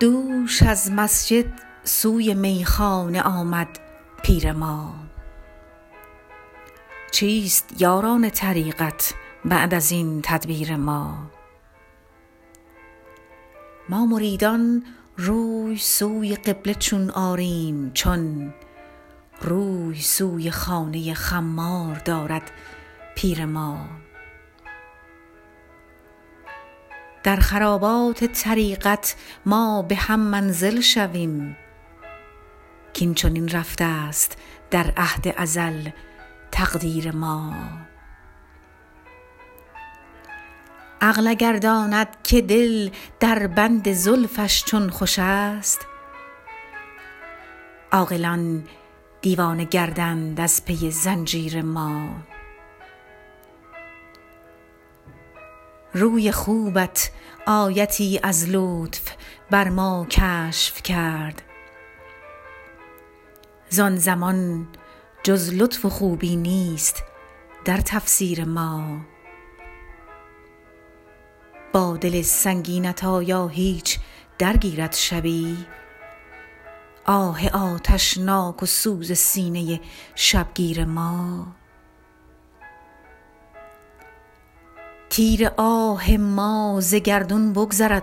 دوش از مسجد سوی میخانه آمد پیر ما. چیست یاران طریقت بعد از این تدبیر ما؟ ما مریدان روی سوی قبله چون آریم چون روی سوی خانه خمار دارد پیر ما. در خرابات طریقت ما به هم منزل شویم. کین چنین رفته است در عهد ازل تقدیر ما. عقل اگر داند که دل در بند زلفش چون خوش است عاقلان دیوانه گردند از پی زنجیر ما. روی خوبت آیتی از لطف بر ما کشف کرد. زان زمان جز لطف و خوبی نیست در تفسیر ما. با دل سنگینت آیا هیچ درگیرد شبی؟ آه آتشناک و سوز سینه شبگیر ما. تیر آه ما ز گردون بگذرد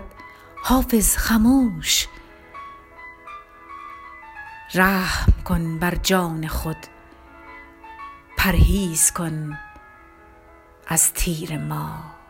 حافظ خموش. رحم کن بر جان خود پرهیز کن از تیر ما.